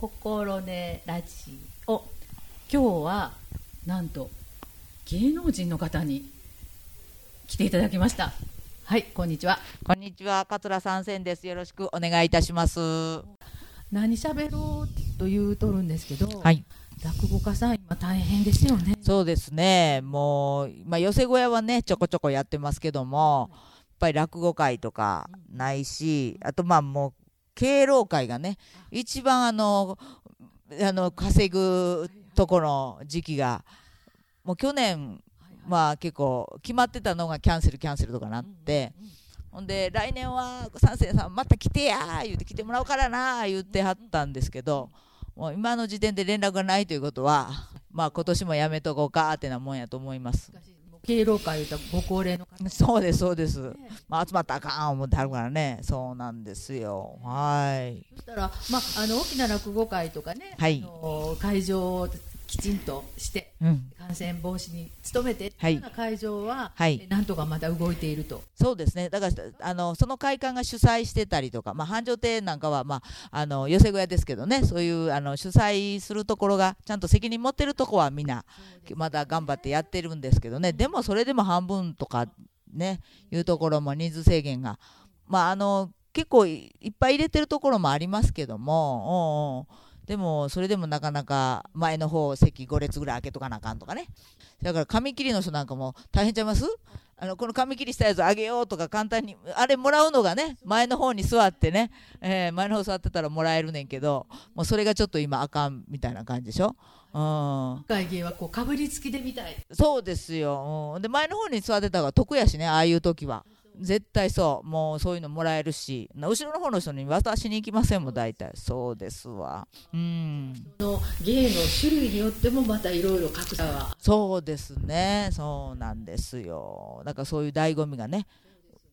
心根ラジオ今日はなんと芸能人の方に来ていただきましたはいこんにちはこんにちは、桂三千です。よろしくお願いいたします。何喋ろうと言うとるんですけど、はい、落語家さん今大変ですよねそうですね。もう、まあ、寄せ小屋はね、ちょこちょこやってますけども。やっぱり落語会とかないし、あと、まあ、もう。敬老会がね、一番あの。あの、稼ぐところの時期が。もう去年、まあ、結構決まってたのがキャンセルキャンセルとかなって。ほんで来年は三世さんまた来てや言うて来てもらうからな言ってはったんですけどもう今の時点で連絡がないということはまあ今年もやめとこうかってなもんやと思います敬老会言うたらご高齢の方。そうですそうです、まあ、集まったらあかん思ってはるからね。そうなんですよ。はい。そしたら、まあ、あの大きな落語会とかね、はい。会場をきちんとしてうん。感染防止に努めてってはい。いうような会場は、はい。えなんとかまだ動いていると。そうですね。だからあのその会館が主催してたりとか、まあ、繁盛亭なんかは、まあ、あの寄せ小屋ですけどね。そういうあの主催するところがちゃんと責任持ってるとこはみんなまだ頑張ってやってるんですけどね。でもそれでも半分とかねいうところも人数制限がまああの結構いいっぱい入れてるところもありますけどもおうおうでもそれでもなかなか前の方席5列ぐらい開けとかなあかんとかね。だから紙切りの人なんかも大変ちゃいます？あのこの紙切りしたやつあげようとか簡単にあれもらうのがね前の方に座ってね、えー前の方座ってたらもらえるねんけどもうそれがちょっと今あかんみたいな感じでしょ、うん、会議はこうかぶりつきで見たい。そうですよ、うん、で前の方に座ってた方が得やしねああいう時は絶対そうもうそういうのもらえるし。な後ろの方の人に渡しに行きませんもん大体。そうですわ。うん。その芸の種類によってもまたいろいろ格差が。そうですね。そうなんですよ。だからそういう醍醐味がね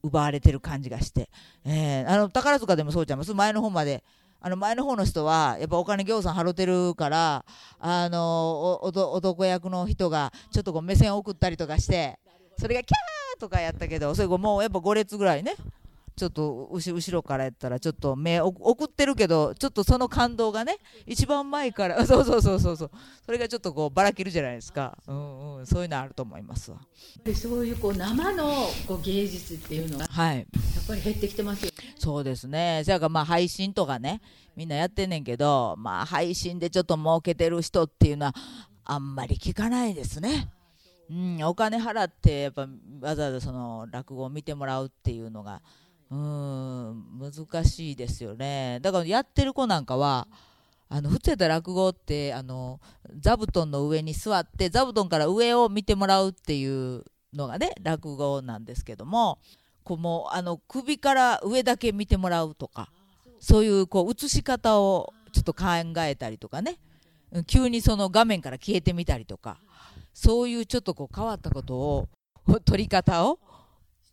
奪われてる感じがして、えーあの宝塚でもそうちゃいます？前の方まで。あの前の方の人はやっぱお金ぎょうさん払ってるからあのおおど男役の人がちょっとこう目線を送ったりとかしてそれがキャーとかやったけどそれがもうやっぱ5列ぐらいね。ちょっと後後ろからやったらちょっと目お送ってるけどちょっとその感動がね一番前から そうそうそうそうそう。それがちょっとこうばらけるじゃないですか、うんうん、そういうのあると思いますわ。でそういうこう生のこう芸術っていうのがやはい。っぱり減ってきてますよね。そうですね。そやからまあ配信とかねみんなやってんねんけどまあ配信でちょっと儲けてる人っていうのはあんまり聞かないですねうん、お金払ってやっぱわざわざその落語を見てもらうっていうのがうん難しいですよね。だからやってる子なんかはあの普通やったら落語ってあの座布団の上に座って座布団から上を見てもらうっていうのがね落語なんですけどもこうもあの首から上だけ見てもらうとかそういうこう映し方をちょっと考えたりとかね。急にその画面から消えてみたりとか。そういうちょっとこう変わったことを取り方を？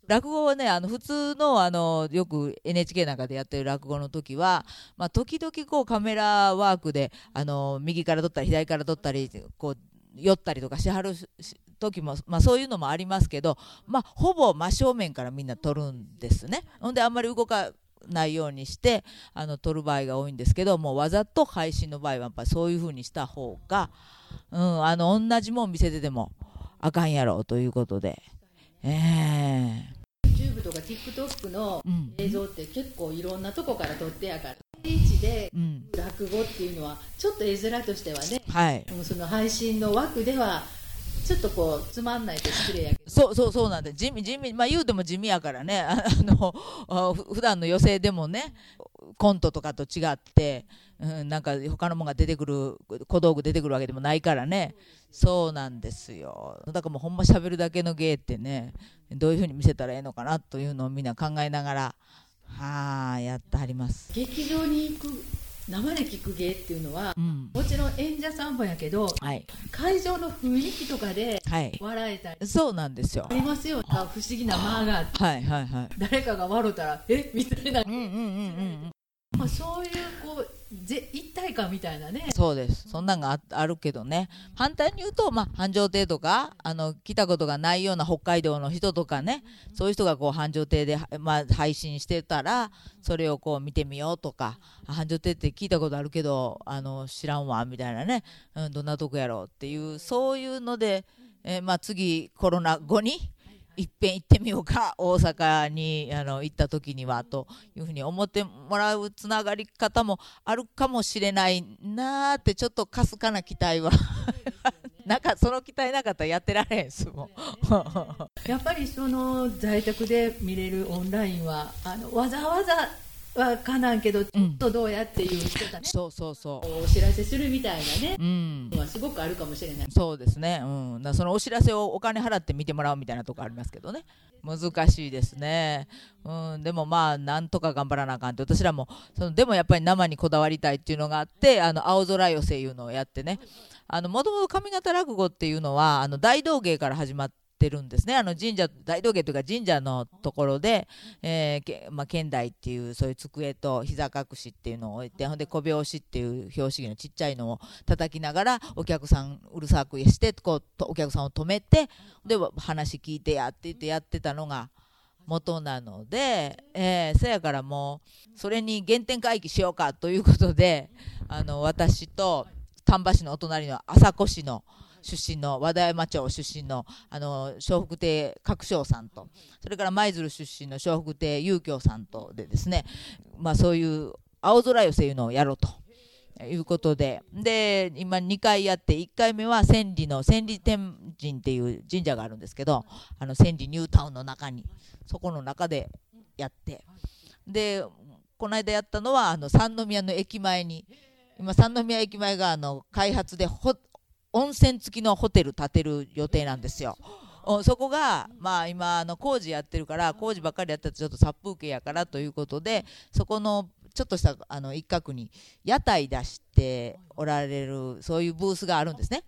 落語はねあの普通のあのよく NHK なんかでやってる落語の時は、まあ、時々こうカメラワークであの右から撮ったり左から撮ったりこう寄ったりとかしはる時も、まあ、そういうのもありますけど、まあ、ほぼ真正面からみんな撮るんですね。ほんであんまり動かないようにしてあの撮る場合が多いんですけどもうわざと配信の場合はやっぱそういう風にした方が、うん、あの同じもん見せててもあかんやろということで。ええ。YouTube とか TikTok のうん。映像って結構いろんなとこから撮ってやから。定位置でうん、落語っていうのはちょっと絵面としてはねはい。その配信の枠ではちょっとこうつまんないと失礼やけど。そうそうそうなんで地味地味まあ言うても地味やからね。ああの普段の寄席でもねコントとかと違って、うん、なんか他のもんが出てくる小道具出てくるわけでもないからね。そうなんですよ。だからもうほんま喋るだけの芸ってねどういうふうに見せたらええのかなというのをみんな考えながらはあやってはります。劇場に行く生で聞く芸っていうのはうん。もちろん演者さんもやけどはい。会場の雰囲気とかではい。笑えたり。そうなんですよ。ありますよ。不思議な間があって。はいはいはい。誰かが笑ったらえ？みたいな。うんうんうんうんまあ、そういうこうぜ一体感みたいなね。そうです。そんなんがああるけどね。反対に言うと、まあ、繁盛亭とかあの来たことがないような北海道の人とかね。そういう人がこう繁盛亭で、まあ、配信してたらそれをこう見てみようとか。繁盛亭って聞いたことあるけどあの知らんわみたいなね、うん、どんなとこやろうっていうそういうので、えーまあ、次コロナ後にいっぺん行ってみようか。大阪にあの行った時にはというふうに思ってもらうつながり方もあるかもしれないなーってちょっとかすかな期待は。なんかその期待なかったらやってられへんすもん。やっぱりその在宅で見れるオンラインはあのわざわざはかなんけどちょっとどうやっていう人がね、そうそうそお知らせするみたいなね。ううんすごくあるかもしれない。そうですね、うん、そのお知らせをお金払って見てもらうみたいなとこありますけどね。難しいですね、うん、でもまあなんとか頑張らなあかんって私らもそのでもやっぱり生にこだわりたいっていうのがあってあの青空寄せいうのをやってね。もともと上方落語っていうのはあの大道芸から始まってるんですね。あの神社大道芸というか神社のところで、えーけまあ、剣台っていうそういう机と膝隠しっていうのを置いてほんで小拍子っていう拍子木のちっちゃいのを叩きながらお客さんうるさくしてこうとお客さんを止めてで話聞いてやって言ってやってたのが元なので、えー、せやからもうそれに原点回帰しようかということであの私と丹波市のお隣の朝来市の出身の和田山町出身のあの笑福亭角章さんとそれから舞鶴出身の笑福亭遊京さんとでですね、まあ、そういう青空寄せいうのをやろうと。いうことでで今2回やって1回目は千里の千里天神っていう神社があるんですけどあの千里ニュータウンの中にそこの中でやってでこの間やったのはあの三宮の駅前に今三宮駅前があの開発でほ温泉付きのホテル建てる予定なんですよ。そこが、まあ、今あの工事やってるから工事ばっかりやったらちょっと殺風景やからということでそこのちょっとしたあの一角に屋台出しておられるそういうブースがあるんですね。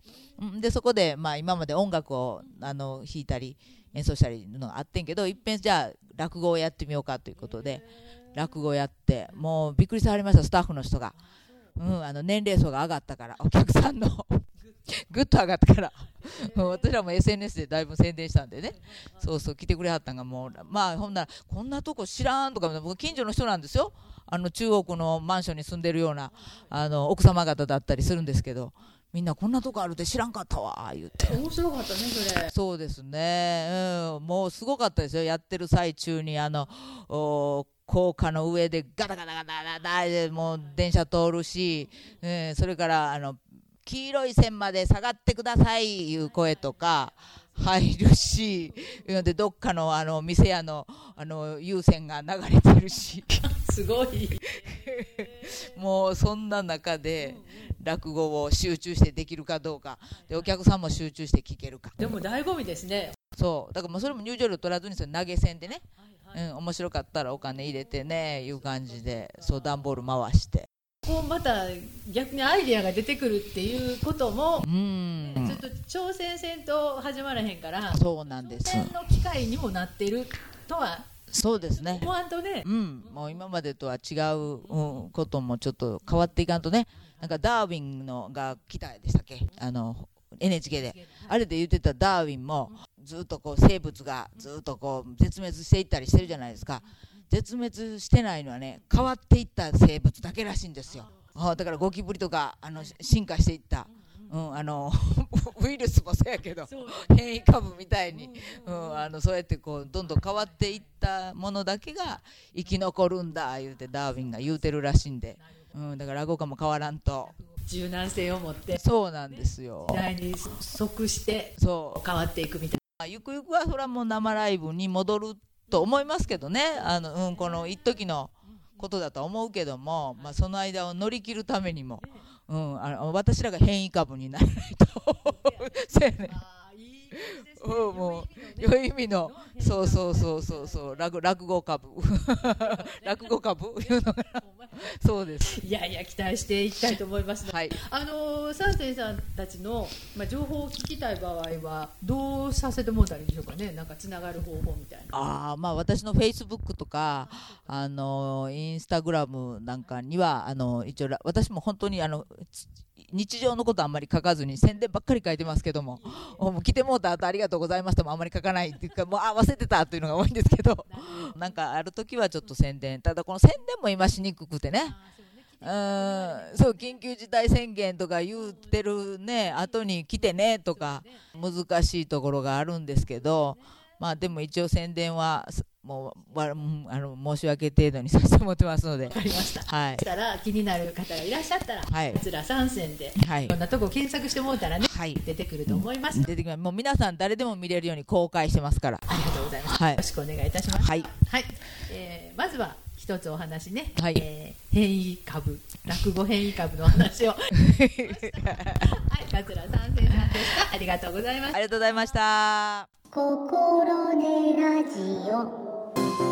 でそこで、まあ、今まで音楽をあの弾いたり演奏したりのがあってんけどいっぺんじゃあ落語をやってみようかということで落語やってもうびっくりされましたスタッフの人が、うん、あの年齢層が上がったからお客さんの ぐっと上がったから。うん私らも SNS でだいぶ宣伝したんでね。そうそう来てくれはったんがもうまあほんならこんなとこ知らんとか僕近所の人なんですよ。あの中央区のマンションに住んでるようなあの奥様方だったりするんですけど。みんなこんなとこあるって知らんかったわ言って。面白かったねそれ。そうですね、うん、もうすごかったですよ、やってる最中にあのお高架の上でガタガタガタガタでもう電車通るし、うん、それからあの黄色い線まで下がってくださいいう声とか入るし、うんでどっかのあの店屋のあの有線が流れてるし。すごい。もうそんな中で落語を集中してできるかどうか。でお客さんも集中して聞けるか。でも醍醐味ですね。そう。だからもうそれも入場料取らずにそれ投げ銭でね、うん、面白かったらお金入れてねいう感じでそう段ボール回してこうまた逆にアイデアが出てくるっていうこともうん。ちょっと挑戦戦と始まらへんからそうなんです。挑戦の機会にもなってるとはそうですね。思わんとね。うん、もう今までとは違う、うん、こともちょっと変わっていかんとね。なんかダーウィンのが来たでしたっけ？あの NHK で。あれで言ってたダーウィンもずっとこう生物がずっとこう絶滅していったりしてるじゃないですか絶滅してないのはね変わっていった生物だけらしいんですよ。あだからゴキブリとかあの進化していった、うん、あの ウイルスもそうやけど変異株みたいに、うん、あのそうやってこうどんどん変わっていったものだけが生き残るんだ言うてダーウィンが言うてるらしいんで、うん、だから落語家も変わらんと。柔軟性を持ってそうなんですよ。時代に即してそう。変わっていくみたいまあゆくゆくはそれはもう生ライブに戻ると思いますけどね。あの、うん、この一時のことだと思うけども、まあ、その間を乗り切るためにも、うん、あの私らが変異株にならないと。そうやね。もう良い意味のそうそうそうそうそう落落語株。落語株？いうのがそうです。いやいや期待していきたいと思いますはい。あの三世さんたちの、まあ、情報を聞きたい場合はどうさせてもらったらいいでしょうかね。なんかつながる方法みたいな。あーまあ私のフェイスブックとか あのインスタグラムなんかにはあの一応ら私も本当にあのつ日常のことあんまり書かずに宣伝ばっかり書いてますけどももう来てもうた後ありがとうございますともあんまり書かないっていうかもうあ忘れてたっていうのが多いんですけど なんかある時はちょっと宣伝ただこの宣伝も今しにくくてね。うんそう緊急事態宣言とか言ってるね後に来てねとか難しいところがあるんですけどまあでも一応宣伝はすもうわうんあの申し訳程度にさせてもらってますので。わかりました。はい。そしたら気になる方がいらっしゃったら、はい。桂三線ではい。いろんなとこ検索してもらったらねはい。出てくると思います、出てきます。もう皆さん誰でも見れるように公開してますから。ありがとうございます、はい。よろしくお願いいたします。はい。はい、えーまずは一つお話ね、はい。えー変異株落語変異株のお話を。はい桂三線さんでした。ありがとうございましたありがとうございました心でラジオ。